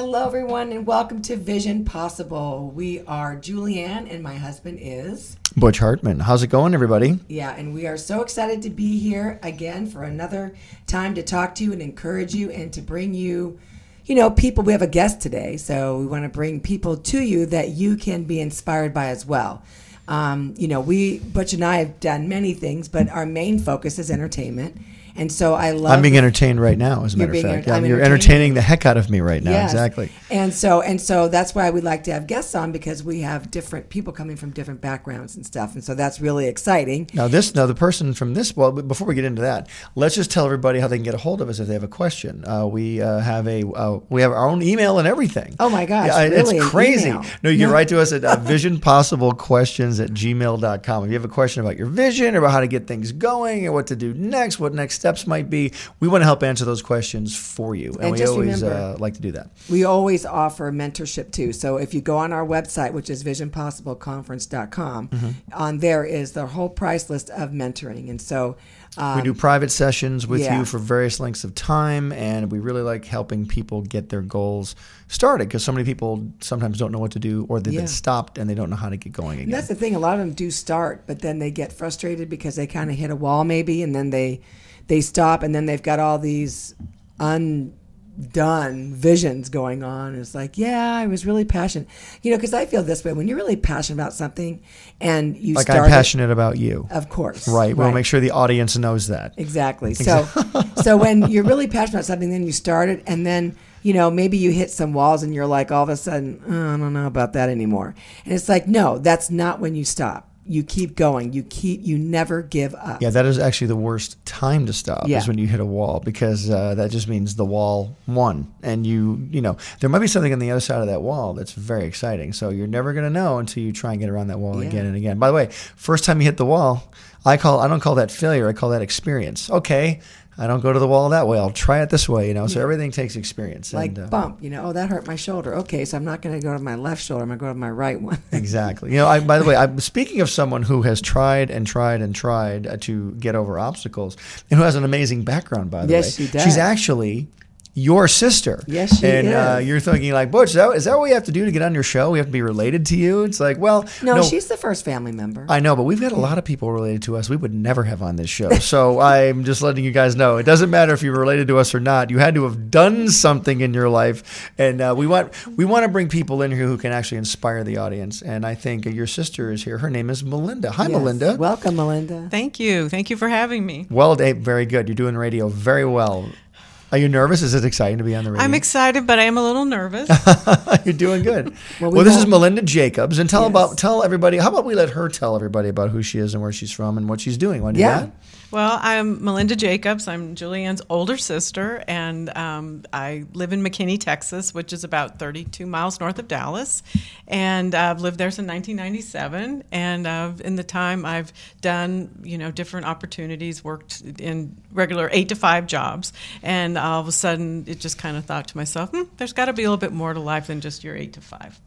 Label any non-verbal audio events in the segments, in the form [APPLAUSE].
Hello, everyone, and welcome to Vision Possible. We are Julianne, and my husband is. Butch Hartman. How's it going, everybody? Yeah, and we are so excited to be here again for another time to talk to you and encourage you and to bring you, you know, people. We have a guest today, so we want to bring people to you that you can be inspired by as well. Um, you know, we, Butch and I have done many things, but our main focus is entertainment. And so I love. I'm being entertained right now, as a matter of fact. enter- Yeah, you're entertaining the heck out of me right now. Yes. Exactly. And so and so that's why we like to have guests on because we have different people coming from different backgrounds and stuff, and so that's really exciting. Now, this now the person from this. Well, before we get into that, let's just tell everybody how they can get a hold of us if they have a question. Uh, we uh, have a uh, we have our own email and everything. Oh my gosh, Yeah, really, it's crazy. email? No, you can write to us at uh, [LAUGHS] visionpossiblequestions at gmail.com. If you have a question about your vision or about how to get things going or what to do next, what next steps might be, we want to help answer those questions for you. And, And we always remember- uh, like to do that. We always offer mentorship too. So if you go on our website, which is visionpossibleconference.com, Mm-hmm. on there is the whole price list of mentoring, and so. Um, We do private sessions with yeah. you for various lengths of time, and we really like helping people get their goals started because so many people sometimes don't know what to do or they've Yeah. been stopped and they don't know how to get going And again. that's the thing. A lot of them do start, but then they get frustrated because they kind of hit a wall, maybe, and then they they stop, and then they've got all these undone visions going on. It's like, yeah, I was really passionate, you know, because I feel this way when you're really passionate about something, and you like I'm it- passionate about you. of course, Right. We'll make sure the audience knows that. Exactly. So, [LAUGHS] so when you're really passionate about something, then you start it, and then you know maybe you hit some walls, and you're like, all of a sudden, "Oh, I don't know about that anymore. And it's like, no, that's not when you stop. You keep going. You keep. You never give up. Yeah, that is actually the worst time to stop Yeah. is when you hit a wall because uh, that just means the wall won, and you you know there might be something on the other side of that wall that's very exciting. So you're never going to know until you try and get around that wall Yeah. again and again. By the way, first time you hit the wall, I call I don't call that failure. I call that experience. Okay, I don't go to the wall that way. I'll try it this way. You know, so everything takes experience. Like and, uh, bump, you know. Oh, that hurt my shoulder. Okay, so I'm not going to go to my left shoulder. I'm going to go to my right one. [LAUGHS] Exactly. You know, I, by the way, I'm speaking of someone who has tried and tried and tried uh, to get over obstacles and who has an amazing background, by the Yes, way. she does. She's actually your sister. Yes, she and Uh, you're thinking like, Butch, is that, is that what we have to do to get on your show? We have to be related to you? It's like, well, no, she's the first family member. I know, but we've got a lot of people related to us we would never have on this show. So [LAUGHS] I'm just letting you guys know it doesn't matter if you're related to us or not. You had to have done something in your life, and uh, we want we want to bring people in here who can actually inspire the audience. And I think your sister is here. Her name is Melinda. Hi, Yes. Melinda. Welcome, Melinda. Thank you. Thank you for having me. Well, Dave, very good. You're doing radio very well. Are you nervous? Is it exciting to be on the radio? I'm excited, but I am a little nervous. [LAUGHS] You're doing good. [LAUGHS] Well, well, this is Melinda Jacobs, and tell Yes. about tell everybody. How about we let her tell everybody about who she is and where she's from and what she's doing? Want to Yeah. do that? Well, I'm Melinda Jacobs. I'm Julianne's older sister, and um, I live in McKinney, Texas, which is about 32 miles north of Dallas. And I've lived there since 1997. And uh, in the time, I've done you know different opportunities, worked in regular eight to five jobs, and all of a sudden, it just kind of thought to myself, hmm, there's got to be a little bit more to life than just your eight to 5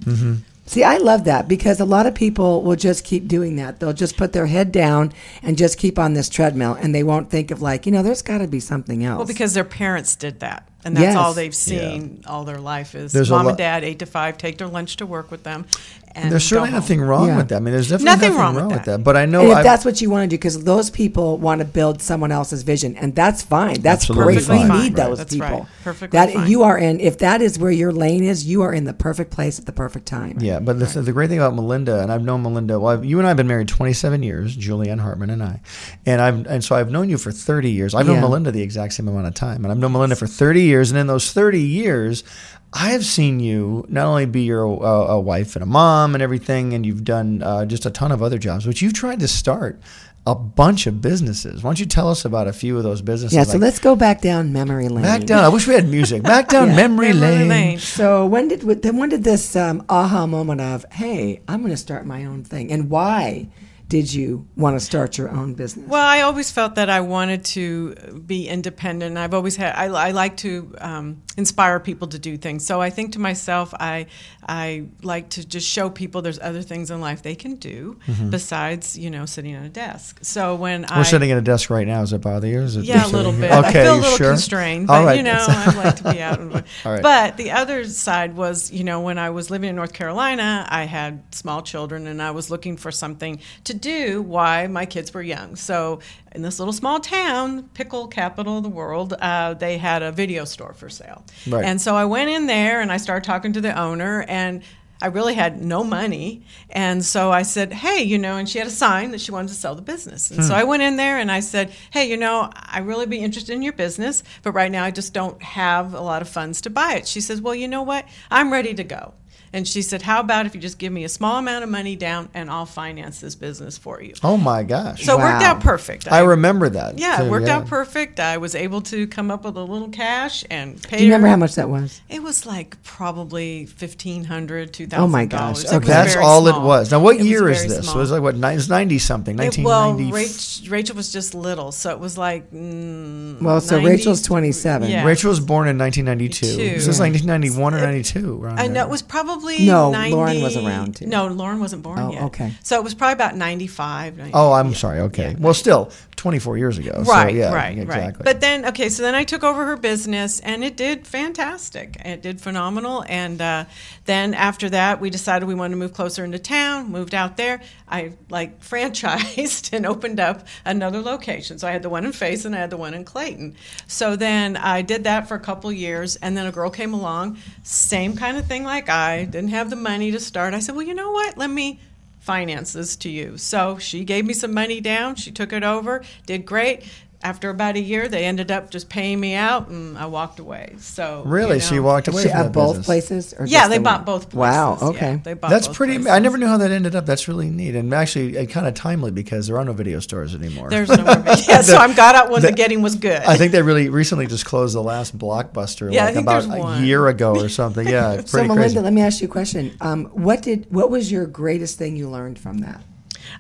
See, I love that because a lot of people will just keep doing that. They'll just put their head down and just keep on this treadmill, and they won't think of like, you know, there's got to be something else. Well, because their parents did that. And that's Yes. all they've seen all their life is There's mom lot- and dad, eight to five, take their lunch to work with them. And There's certainly go home. nothing wrong Yeah. with that. I mean, there's definitely Nothing nothing, wrong wrong, with with that. that. But I know and if I've- that's what you want to do, because those people want to build someone else's vision, and that's fine. That's Absolutely great. fine. We Right. need those That's people. right. Perfectly That fine. you are in. If that is where your lane is, you are in the perfect place at the perfect time. Yeah, but the, the great thing about Melinda, and I've known Melinda. Well, I've, you and I have been married 27 years, Julianne Hartman and I, and I've and so I've known you for 30 years. I've known Melinda the exact same amount of time, and I've known Melinda for 30 years. And in those 30 years, I have seen you not only be your uh, a wife and a mom and everything, and you've done uh, just a ton of other jobs, but you've tried to start a bunch of businesses. Why don't you tell us about a few of those businesses? Yeah. So like- let's go back down memory lane. back down. I wish we had music. Back down [LAUGHS] Yeah. memory, Memory lane. lane. So when did then when did this um, aha moment of hey I'm going to start my own thing and why did you want to start your own business? Well, I always felt that I wanted to be independent. I've always had. I, I like to um, inspire people to do things. So I think to myself, I I like to just show people there's other things in life they can do besides you know sitting at a desk. So when Mm-hmm. We're I sitting at a desk right now. Does it bother you? Is it yeah, a little sitting bit. here? I Okay, feel a little sure? constrained, but right. you know, I like to be out. And, [LAUGHS] All right. But the other side was, you know, when I was living in North Carolina, I had small children, and I was looking for something to do why my kids were young. So in this little small town, pickle capital of the world, uh, they had a video store for sale, Right. and so I went in there and I started talking to the owner and. I really had no money. And so I said, Hey, you know, and she had a sign that she wanted to sell the business. And so I went in there and I said, Hey, you know, I really be interested in your business, but right now I just don't have a lot of funds to buy it. She says, Well, you know what? I'm ready to go. And she said, How about if you just give me a small amount of money down and I'll finance this business for you? Oh my gosh! So it worked out perfect. I remember that. Yeah, too, it worked yeah. out perfect. I was able to come up with a little cash and pay Do you remember her. how much that was? It was like probably $1,500, $2,000. Oh my gosh, okay. That's all it was. Now, what It year is this? small. Was it like what? nine- It was ninety something. It- Nineteen well. Rach, Rachel was just little, so it was like. Mm, Well, so 90 Rachel's 27. Yeah. Rachel was born in 1992. Two. Is this 1991 or 92? around I know there? it was probably No, 90, Lauren was around, too. No, Lauren wasn't born Oh, yet. okay. So it was probably about 95. 90 Oh, I'm yeah. sorry. Okay. Yeah. Well, still 24 years ago. so, Right, yeah, right, exactly. right. But then, okay, so then I took over her business, and it did fantastic. It did phenomenal. And uh, then after that, we decided we wanted to move closer into town. Moved out there. I like [LAUGHS] franchised and opened up another location. So I had the one in Face and I had the one in Clayton. So then I did that for a couple years, and then a girl came along, same kind of thing like I didn't have the money to start. I said, well, you know what? Let me finance this to you. So she gave me some money down. She took it over, did great. After about a year, they ended up just paying me out, and I walked away. So really, you so you know. walked away She from at that both business. places? Or Yeah, they the bought one? both. Places. Wow. Yeah, Okay. they bought That's both pretty. places. I never knew how that ended up. That's really neat, and actually, uh, kind of timely because there are no video stores anymore. There's no [LAUGHS] more. Yeah, so I'm got out when the, the- getting was good. I think they really recently just closed the last blockbuster Yeah, I like think about there's a one. year ago or something. Yeah, [LAUGHS] it's So Melinda, crazy. let me ask you a question. Um, what did what was your greatest thing you learned from that?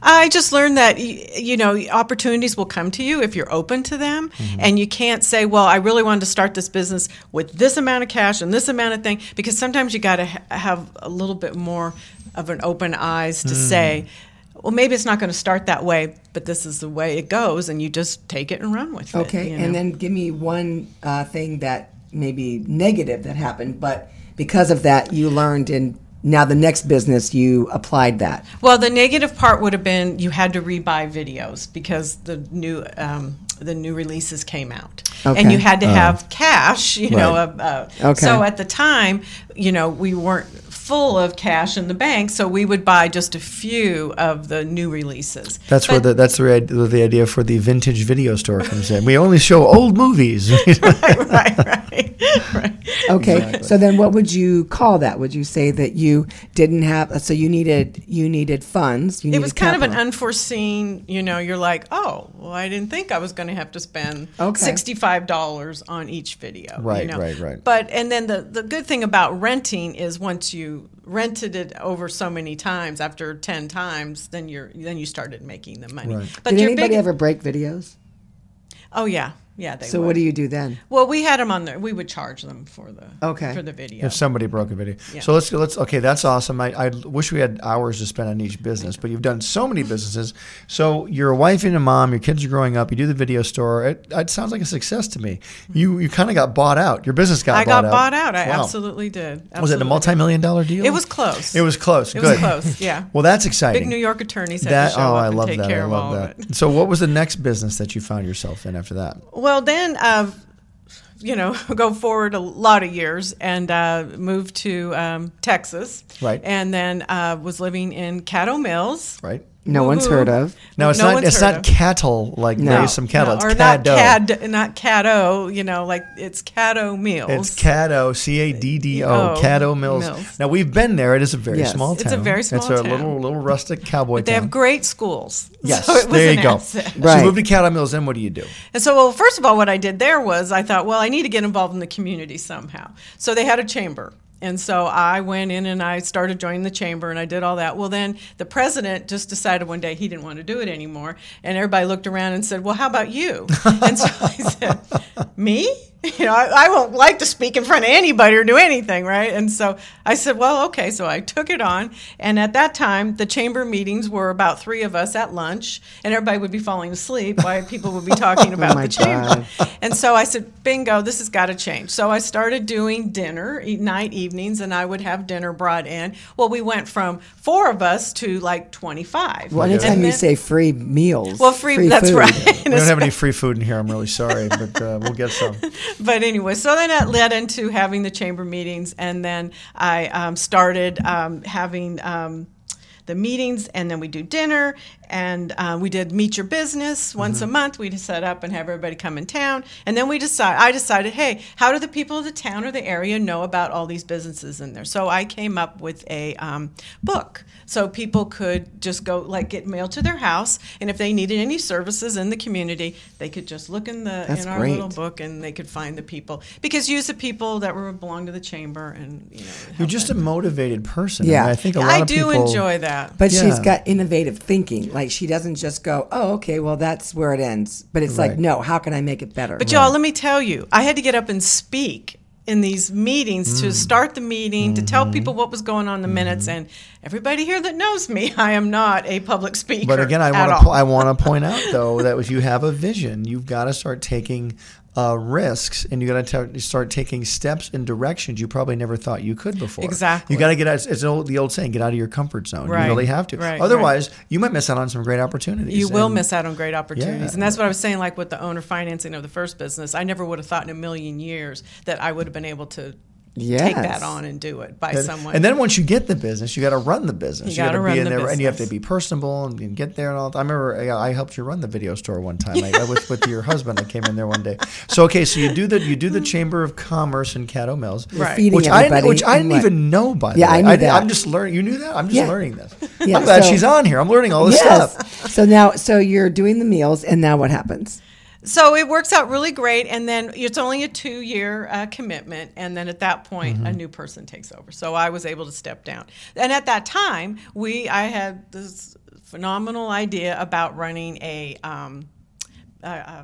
I just learned that you know opportunities will come to you if you're open to them, Mm-hmm. and you can't say, "Well, I really wanted to start this business with this amount of cash and this amount of thing," because sometimes you got to ha- have a little bit more of an open eyes Mm. to say. Well, maybe it's not going to start that way, but this is the way it goes, and you just take it and run with it. Okay, you and then give me one uh, thing that maybe negative that happened, but because of that, you learned in now the next business you applied that. Well, the negative part would have been you had to rebuy videos because the new um, the new releases came out, Okay. and you had to have cash. You know, uh, uh, Okay. so at the time, you know, we weren't full of cash in the bank, so we would buy just a few of the new releases. That's where the that's the, idea- the idea for the vintage video store comes in. We only show old movies. [LAUGHS] [LAUGHS] right, right, right, right. [LAUGHS] Okay, so then what would you call that? Would you say that you didn't have uh, so you needed you needed funds? You It needed was kind of an unforeseen, you know, you're like, oh, well, I didn't think I was going to have to spend Okay. $65 on each video. you Right, know? right, right. But, and then the, the good thing about renting is once you rented it over so many times, after 10 times, then you're, then you started making the money. Right. But Did your anybody big, ever break videos? oh yeah, yeah. They So would. what do you do then? Well, we had them on there. We would charge them for the, Okay. for the video. If somebody broke a video, Yeah. so let's let's okay, that's awesome. I, I wish we had hours to spend on each business, but you've done so many businesses. So you're a wife and a mom. Your kids are growing up. You do the video store. It, it sounds like a success to me. Mm-hmm. You you kind of got bought out. Your business got bought out. I bought got out. bought out. I Wow. absolutely did. Was it a Absolutely. multi-million dollar deal? It was close. It was close. It Good. was close. Yeah. Well, that's exciting. Big New York attorneys had that to show oh, up I and love take that. care I of all love of that. it. So, what was the next business that you found yourself in after that? Well, then, uh, you know, [LAUGHS] go forward a lot of years and uh, moved to um, Texas. Right. And then uh, was living in Caddo Mills. Right. No one's Woo-hoo. heard of. No, it's No not. It's not of. cattle like No. raise some cattle. No, it's or not caddo. cad, not caddo. You know, like it's Caddo Meals. It's Caddo, C A D D O, Oh, Caddo Mills. Mills. Now we've been there. It is a very Yes. small town. It's a very small. Town. It's small a little little rustic cowboy But they town. have great schools. [LAUGHS] yes, So it was there an you go. asset. So Right. you moved to Caddo Mills. Then what do you do? And so, well, first of all, what I did there was I thought, well, I need to get involved in the community somehow. So they had a chamber. And so I went in and I started joining the chamber and I did all that. Well, then the president just decided one day he didn't want to do it anymore. And everybody looked around and said, Well, how about you? [LAUGHS] and so I said, Me? [LAUGHS] You know, I, I won't like to speak in front of anybody or do anything, right? And so I said, Well, okay. So I took it on. And at that time, the chamber meetings were about three of us at lunch, and everybody would be falling asleep while people would be talking [LAUGHS] about my the chamber. [LAUGHS] And so I said, Bingo, this has got to change. So I started doing dinner, night evenings, and I would have dinner brought in. Well, we went from four of us to like 25. Well, And anytime you say free meals. well, free, that's food. right. We don't have any free food in here. I'm really sorry, but uh, we'll get some. But anyway, so then that led into having the chamber meetings, and then I um, started um, having um, the meetings, and then we do dinner, and uh, we did meet your business once a month. We'd set up and have everybody come in town, and then we decide. I decided, hey, how do the people of the town or the area know about all these businesses in there? So I came up with a um, book, so people could just go like get mailed to their house, and if they needed any services in the community, they could just look in the That's in our great. little book and they could find the people because use the people that were belong to the chamber and you know You're help just a motivated person. Yeah. and I think a lot I of do people. enjoy that But she's got innovative thinking. Like she doesn't just go, "Oh, okay, well that's where it ends." But it's like, no, how can I make it better? but y'all let me tell you i had to get up and speak in these meetings Mm. to start the meeting to Mm-hmm. tell people what was going on in the minutes and everybody here that knows me [LAUGHS] i am not a public speaker But again, I want to po- I want to [LAUGHS] point out though that if you have a vision, you've got to start taking uh, risks, and you got to start taking steps in directions you probably never thought you could before. Exactly. You got to get out. It's old, the old saying: get out of your comfort zone. Right. You really have to. Right, Otherwise, you might miss out on some great opportunities. you will And- miss out on great opportunities. Yeah. And that's what I was saying, like with the owner financing of the first business. I never would have thought in a million years that I would have been able to take that on and do it by And, someone. and then once you get the business, you got to run the business. You gotta gotta run be in the there, and you have to be personable and, and get there and all. That. I remember I, I helped you run the video store one time I, with with your husband. I came in there one day. So okay, so you do the you do the Chamber of Commerce in Caddo Mills, Right. which I didn't, which I didn't what- even know by the Yeah, way. I knew didn't- that. I'm just learning. You knew that? I'm just Yeah. learning this. Yeah, I'm glad so- she's on here. I'm learning all this yes. stuff. So now, so you're doing the meals, and now what happens? So it works out really great, and then it's only a two-year uh, commitment, and then at that point, Mm-hmm. a new person takes over. So I was able to step down, and at that time, we I had this phenomenal idea about running a. Um, uh, uh,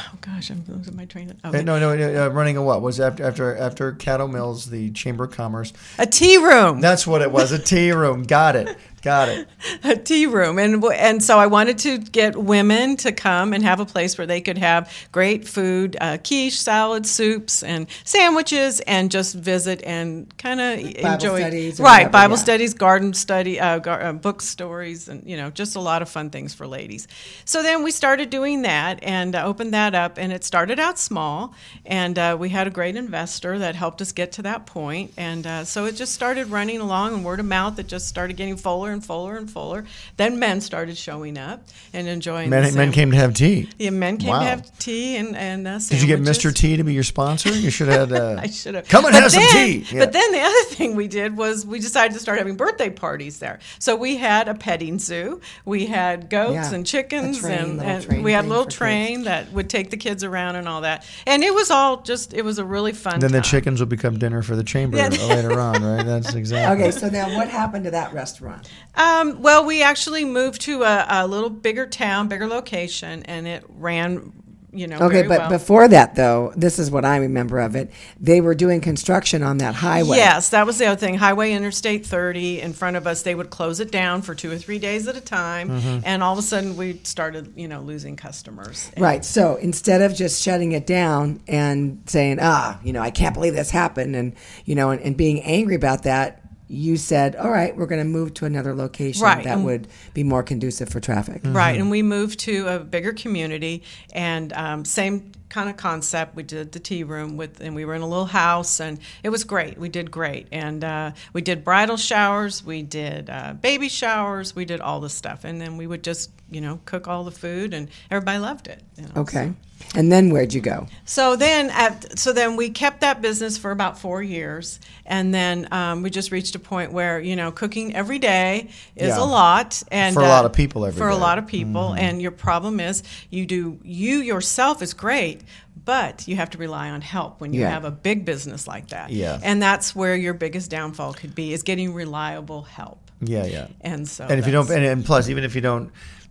oh gosh, I'm losing my train of. Uh, Okay. No, no, no, uh, running a what was after after after Caddo Mills, the Chamber of Commerce. A tea room. That's what it was. A tea room. Got it. Got it. [LAUGHS] a tea room and and so I wanted to get women to come and have a place where they could have great food uh, quiche salads soups and sandwiches and just visit and kind of enjoy studies or right whatever, Bible yeah. studies garden study uh, gar- uh, book stories and you know just a lot of fun things for ladies so then we started doing that and uh, opened that up and it started out small and uh, we had a great investor that helped us get to that point and uh, so it just started running along and word of mouth it just started getting fuller and fuller and fuller then men started showing up and enjoying Men, the men came to have tea. yeah, men came Wow. to have tea and and uh, Did you get. Mr. T to be your sponsor? You should have had. [LAUGHS] Uh, I should have. Come and But have some tea. Yeah. But then the other thing we did was we decided to start having birthday parties there. So we had a petting zoo. We had goats Yeah, and chickens, train, and, and train we had a little for kids. train that would take the kids around and all that. And it was all just. It was a really fun. then the chickens will become dinner for the chamber Yeah. later on, right? That's [LAUGHS] exactly. Okay, so now what happened to that restaurant? Um, well, we actually moved to a, a little bigger town, bigger location, and it ran. You know. Okay, very but well. before that, though, this is what I remember of it. They were doing construction on that highway. Yes, that was the other thing. Highway Interstate 30 in front of us, they would close it down for two or three days at a time, Mm-hmm. and all of a sudden we started, you know, losing customers. Right. So instead of just shutting it down and saying, ah, you know, I can't believe this happened, and, you know, and, and being angry about that, you said, all right, we're going to move to another location Right, that and- would be more conducive for traffic. Right, and we moved to a bigger community, and um, same kind of concept. We did the tea room with, and we were in a little house, and it was great. We did great, and uh, we did bridal showers, we did uh, baby showers, we did all the stuff, and then we would just, you know, cook all the food, and everybody loved it. you know, Okay. And then where'd you go? So then, at, so then we kept that business for about four years, and then um, we just reached a point where you know cooking every day is Yeah. a lot, and uh, For a lot of people every for a lot of people, and your problem is you do you yourself is great, but you have to rely on help when you Yeah. have a big business like that. Yeah. And that's where your biggest downfall could be is getting reliable help. Yeah, yeah. And so and if you don't, and, and plus, even if you don't,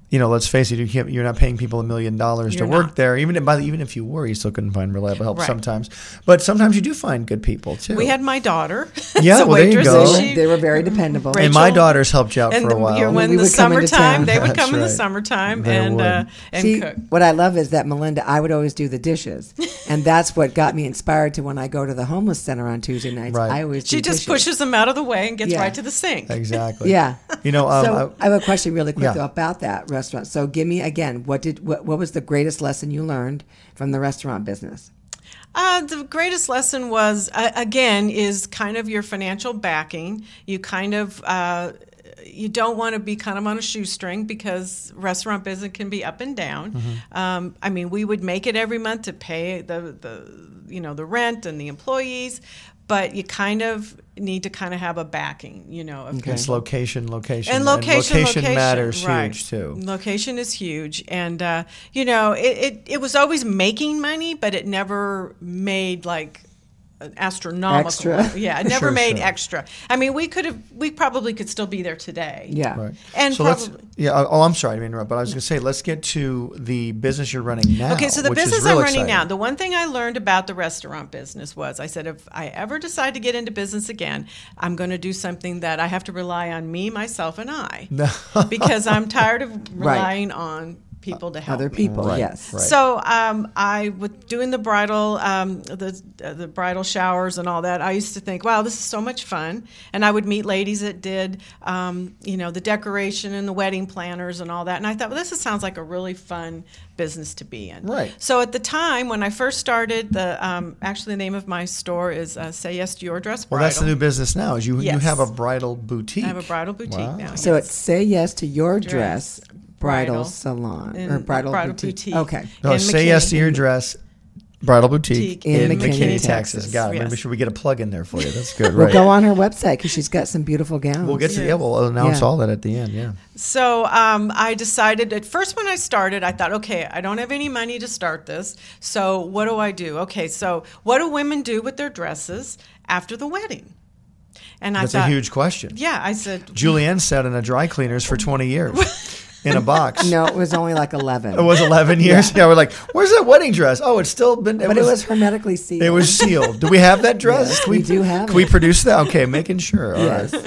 you know, let's face it, you can't, you're not paying people a million dollars to work not. there. Even if, by the, even if you were, you still couldn't find reliable help Right. sometimes. But sometimes you do find good people too. we had my daughter. [LAUGHS] Yeah, well, there you waitress, go. They were, she- they were very dependable. Right. and my daughters helped you out and for a while. you know, when We the would come into summertime, town. they would [LAUGHS] That's come in the summertime They and uh, and See, cook. what I love is that Melinda, I would always do the dishes, [LAUGHS] and that's what got me inspired to when I go to the homeless center on Tuesday nights. Right. I always She do just dishes. pushes them out of the way and gets Yeah. right to the sink. exactly. Yeah. You know, um, so I, I- have a question really quick Yeah. though about that restaurant. So give me again, what did what, what was the greatest lesson you learned from the restaurant business? Uh, the greatest lesson was uh, again is kind of your financial backing. You kind of uh, you don't want to be kind of on a shoestring because restaurant business can be up and down. Mm-hmm. Um, I mean, we would make it every month to pay the the you know the rent and the employees, but you kind of need to kind of have a backing. You know, of it's location, location, and location, location, matters right. huge too. Location is huge, and uh, you know, it, it it was always making money, but it never made like an astronomical. Extra. Yeah, it never Sure, made sure. extra. I mean, we could have, we probably could still be there today. Yeah. Right. And so let's, probably- yeah. Oh, oh I'm sorry to interrupt, but I was going to say let's get to the business you're running now. Okay, so the business I'm running exciting. now, the one thing I learned about the restaurant business was I said, if I ever decide to get into business again, I'm going to do something that I have to rely on me, myself, and I. [LAUGHS] because I'm tired of Right. relying on people to help Other me. people, Right, yes. right. So um, I was doing the bridal, um, the uh, the bridal showers and all that. I used to think, wow, this is so much fun, and I would meet ladies that did, um, you know, the decoration and the wedding planners and all that. And I thought, well, this sounds like a really fun business to be in. Right. So at the time when I first started, the um, actually the name of my store is uh, Say Yes to Your Dress Well, that's the new business now. Is you you have a bridal boutique. I have a bridal boutique Wow. now. So yes. it's say yes to your dress, Dress, bridal, bridal, salon or bridal, bridal boutique. boutique. Okay. No, in say yes to your dress. Bridal boutique Boutique in, in McKinney, McKinney, Texas. Texas. God, maybe Yes. should we get a plug in there for you? That's good, We'll go on her website because she's got some beautiful gowns. We'll get to yeah. Yes. We'll announce Yeah. all that at the end. Yeah. So um, I decided at first when I started, I thought, okay, I don't have any money to start this. So what do I do? Okay, so what do women do with their dresses after the wedding? And I That's thought, a huge question. yeah, I said, Julianne sat in a dry cleaners for 20 years [LAUGHS] in a box. [LAUGHS] no, it was only like eleven. It was 11 years. Yeah. we're like, where's that wedding dress? Oh, it's still been. It but was, it was hermetically sealed. It was sealed. Do we have that [LAUGHS] dress? Yes, Can we do have Can we produce that? Okay, making sure. All Yes. right.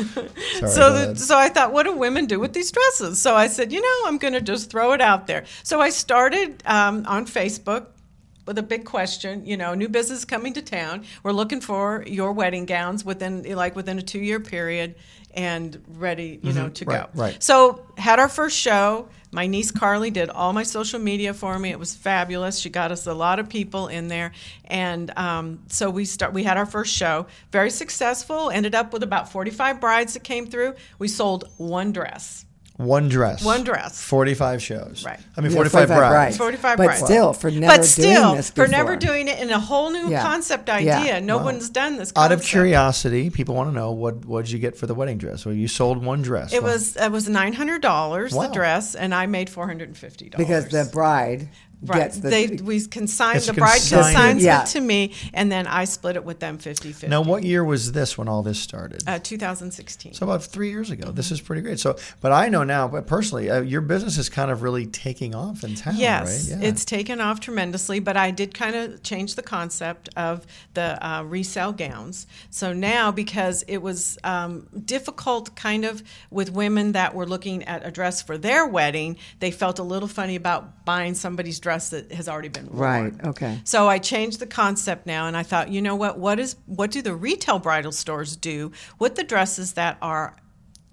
Sorry, so, the, so I thought, what do women do with these dresses? So I said, you know, I'm going to just throw it out there. So I started um, on Facebook with a big question. You know, new business coming to town. We're looking for your wedding gowns within like within a two year period and ready, you know, to Mm-hmm. Right, go. right. So had our first show. My niece Carly did all my social media for me. It was fabulous. She got us a lot of people in there, and um, so we start. We had our first show, very successful. Ended up with about forty-five brides that came through. We sold one dress. One dress. One dress. 45 shows. Right. I mean, Yeah, 45, brides. 45 but brides. still, for never but still, doing this for never doing it in a whole new Yeah. concept Yeah. idea. No Wow. one's done this. Out of curiosity, people want to know what what did you get for the wedding dress? Well, you sold one dress. It Well, was it was nine hundred dollars Wow. the dress, and I made four hundred and fifty dollars because the bride Right. the. they we consigned the bride consigned. consigns Yeah. it to me, and then I split it with them 50-50. Now, what year was this when all this started? Uh, 2016. So about three years ago. This is pretty great. So, but I know now, but personally, uh, your business is kind of really taking off in town, Yes, right? Yeah. it's taken off tremendously, but I did kind of change the concept of the uh, resale gowns. So now, because it was um, difficult kind of with women that were looking at a dress for their wedding, they felt a little funny about buying somebody's dress that has already been worn. right. Okay. So I changed the concept now, and I thought, you know what? What is what do the retail bridal stores do with the dresses that are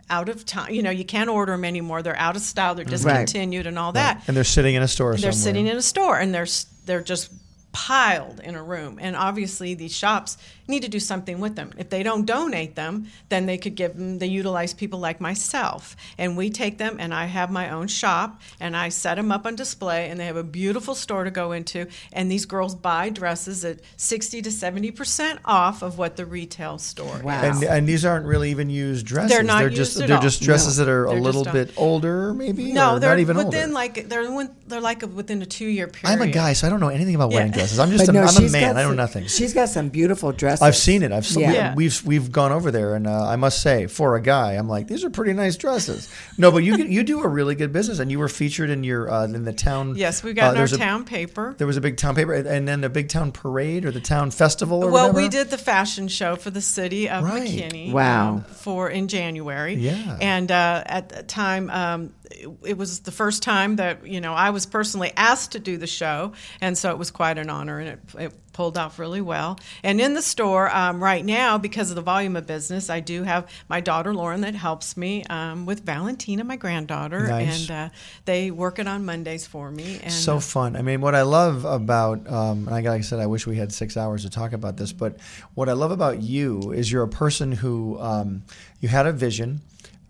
out of time? You know, you can't order them anymore. They're out of style. They're discontinued, and all that. and they're sitting in a store They're somewhere. sitting in a store, and they're they're just piled in a room. And obviously, these shops, need to do something with them. If they don't donate them, then they could give them. They utilize people like myself, and we take them. And I have my own shop, and I set them up on display, and they have a beautiful store to go into. And these girls buy dresses at sixty to seventy percent off of what the retail store. Wow. is. And, and these aren't really even used dresses. They're not just used at they're all. just dresses that are a They're little bit older, maybe. No, or they're not even within older. like they're they're like a, within a two year period. I'm a guy, so I don't know anything about wedding Yeah. dresses. I'm just a, no, I'm a man. got I know nothing. She's got some beautiful dresses. I've seen it. I've seen, Yeah. Yeah. we've we've gone over there, and uh, I must say, for a guy, I'm like, these are pretty nice dresses. No, but you you do a really good business, and you were featured in your uh, in the town. Yes, we uh, got in our there's a- town paper. There was a big town paper, and then the big town parade or the town festival. Or Well, whatever. we did the fashion show for the city of Right. McKinney. Wow. um, for in January. Yeah. And uh, at the time, um, it, it was the first time that you know I was personally asked to do the show, and so it was quite an honor, and it, it pulled off really well. And in the store um, right now, because of the volume of business, I do have my daughter Lauren that helps me um, with Valentina, my granddaughter, Nice. and uh, they work it on Mondays for me. And so uh, fun. I mean, what I love about, um, and I, like I said, I wish we had six hours to talk about this, but what I love about you is you're a person who um, you had a vision.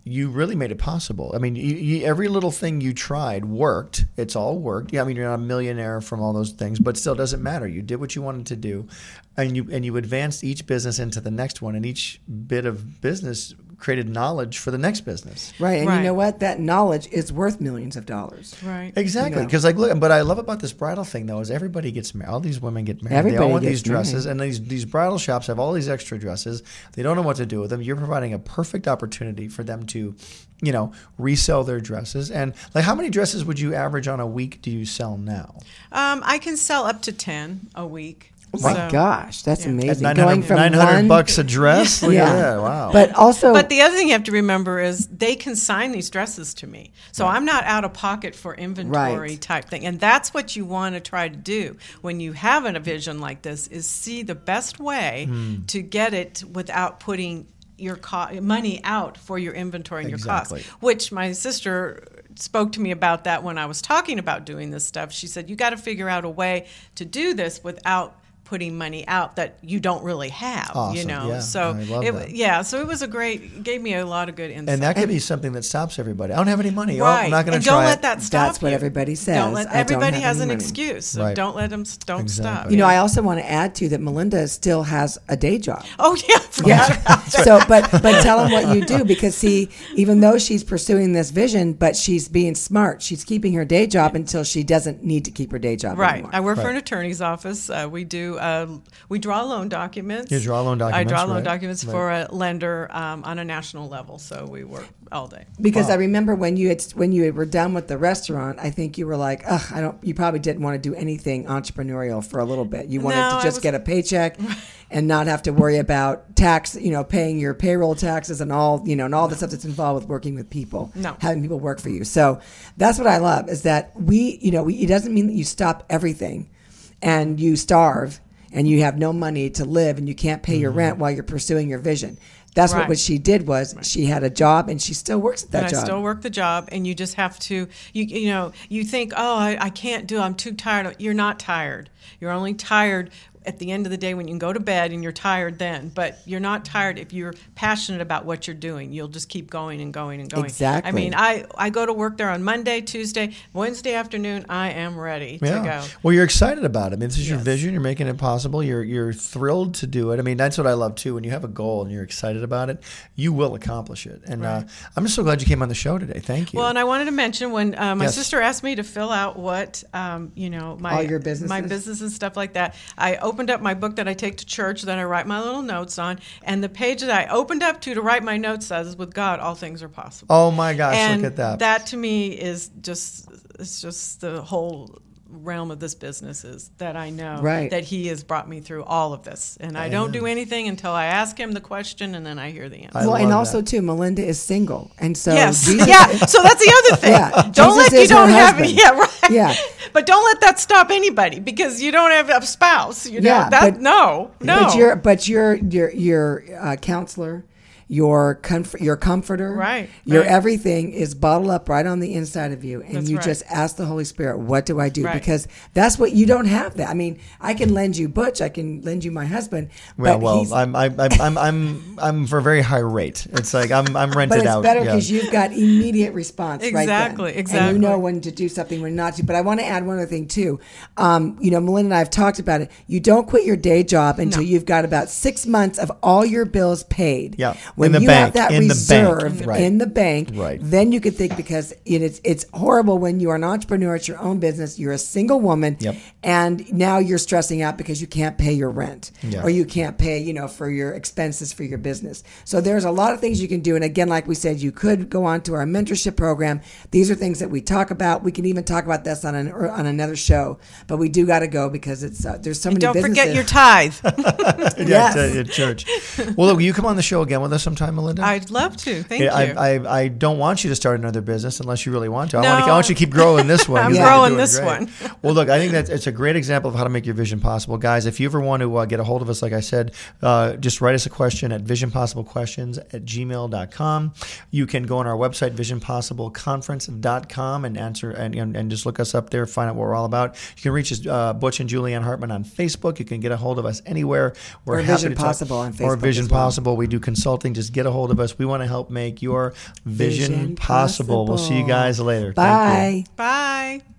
You really made it possible. I mean, you, you, every little thing you tried worked. It's all worked. Yeah, I mean, you're not a millionaire from all those things, but still doesn't matter. You did what you wanted to do, and you and you advanced each business into the next one, and each bit of business created knowledge for the next business. Right, and you know what? That knowledge is worth millions of dollars. right. Exactly, know. because like, look, but I love about this bridal thing though is everybody gets married. All these women get married. Everybody they Everybody all want these dresses, and these these bridal shops have all these extra dresses. They don't know what to do with them. You're providing a perfect opportunity for them to, you know, resell their dresses. And like, how many dresses would you average on a week? Do you sell now? Um, I can sell up to ten a week. My So- gosh, that's Yeah. amazing. At 900, Going from 900 one, bucks a dress. Look [LAUGHS] yeah, at! Wow. But also, But the other thing you have to remember is they consign these dresses to me. So I'm not out of pocket for inventory Right. type thing. And that's what you want to try to do when you have a vision like this is see the best way Hmm. to get it without putting your co- money out for your inventory and your Exactly. costs. Which my sister spoke to me about that when I was talking about doing this stuff. She said you got to figure out a way to do this without putting money out that you don't really have, you know. Yeah, so I love it, that. yeah, so it was a great, gave me a lot of good insight. and that could be something that stops everybody. I don't have any money. Oh. I'm not going to try don't it. let that stop That's what everybody says. Don't let, I don't everybody has an money. excuse. So Right. don't let them. Don't Exactly. stop. you know, I also want to add to that. Melinda still has a day job. oh yeah, Yeah. so, but but tell them what you do because see, even though she's pursuing this vision, but she's being smart. She's keeping her day job until she doesn't need to keep her day job Right. anymore. I work for an attorney's office. Uh, we do. Uh, we draw loan documents. You draw loan I documents, draw loan documents Right. for a lender um, on a national level. So we work all day. Because Wow. I remember when you had, when you were done with the restaurant, I think you were like, "Ugh, I don't." You probably didn't want to do anything entrepreneurial for a little bit. You wanted No, to just was- get a paycheck [LAUGHS] and not have to worry about tax. You know, paying your payroll taxes and all you know, and all the stuff that's involved with working with people. No. having people work for you. So that's what I love is that we, you know, we, it doesn't mean that you stop everything and you starve and you have no money to live and you can't pay your mm-hmm. rent while you're pursuing your vision. That's what, Right. what she did was she had a job and she still works at that and job. I still work the job, and you just have to, you you know, you think, oh, I, I can't do, it. I'm too tired. You're not tired. You're only tired at the end of the day when you can go to bed and you're tired then. But you're not tired if you're passionate about what you're doing. You'll just keep going and going and going. Exactly. I mean, I I go to work there on Monday, Tuesday, Wednesday afternoon. I am ready to go. Well, you're excited about it. I mean, this is your vision. You're making it possible. You're you're thrilled to do it. I mean, that's what I love too. When you have a goal and you're excited about it, you will accomplish it. And uh, I'm just so glad you came on the show today. Thank you. Well, and I wanted to mention when uh, my Yes. sister asked me to fill out what um, you know my All your businesses? my business and stuff like that. I opened up my book that I take to church that I write my little notes on, and the page that I opened up to to write my notes says, "With God, all things are possible." oh my gosh, and look at that. that. to me is just it's just the whole realm of this business is that I know Right. that he has brought me through all of this and I don't do anything until I ask him the question and then I hear the answer. I well, and love also that. too, Melinda is single, and so yes. Jesus- [LAUGHS] yeah. So that's the other thing. Yeah, Don't Jesus let you don't have husband. [LAUGHS] yeah right. Yeah. But don't let that stop anybody because you don't have a spouse. You know Yeah, that but- no no. But your but your your your uh, counselor your comfort, your comforter, Right, Your right. everything is bottled up right on the inside of you, and That's you right. just ask the Holy Spirit, "What do I do?" Right. Because that's what you don't have. That I mean, I can lend you Butch, I can lend you my husband, Well, but well, he's, I'm, I'm, I'm, I'm, I'm, I'm for a very high rate. It's like I'm, I'm rented but it's out. better yeah. because you've got immediate response. right then. Exactly, And exactly. you know when to do something, when not to. But I want to add one other thing too. Um, you know, Melinda and I have talked about it. You don't quit your day job until No. you've got about six months of all your bills paid. Yeah, When in the you bank, have that in the bank, reserve right. in the bank, Right. then you can think because it is it's horrible when you are an entrepreneur, it's your own business, you're a single woman, Yep. and now you're stressing out because you can't pay your rent Yeah. or you can't pay, you know, for your expenses for your business. So there's a lot of things you can do. And again, like we said, you could go on to our mentorship program. These are things that we talk about. We can even talk about this on an or on another show. But we do got to go because it's uh, there's so many. Don't forget your tithe. [LAUGHS] yeah, Yes. to- at church. Well, look, will you come on the show again with us sometime, Melinda? I'd love to. Thank Yeah, you. I, I, I don't want you to start another business unless you really want to. I, No. want, to I want you to keep growing this one. [LAUGHS] I'm You're growing this great. one. [LAUGHS] well, look, I think that it's a great example of how to make your vision possible. Guys, if you ever want to uh, get a hold of us, like I said, uh, just write us a question at visionpossiblequestions at gmail.com. You can go on our website, visionpossibleconference.com, and answer and, and, and just look us up there, find out what we're all about. You can reach us, uh, Butch and Julianne Hartman on Facebook. You can get a hold of us anywhere. We're Or happy Vision to talk- Possible on Facebook Or Vision well. Possible. We do consulting. Just get a hold of us. We want to help make your vision, Vision possible. We'll see you guys later. Thank you. Bye. Bye.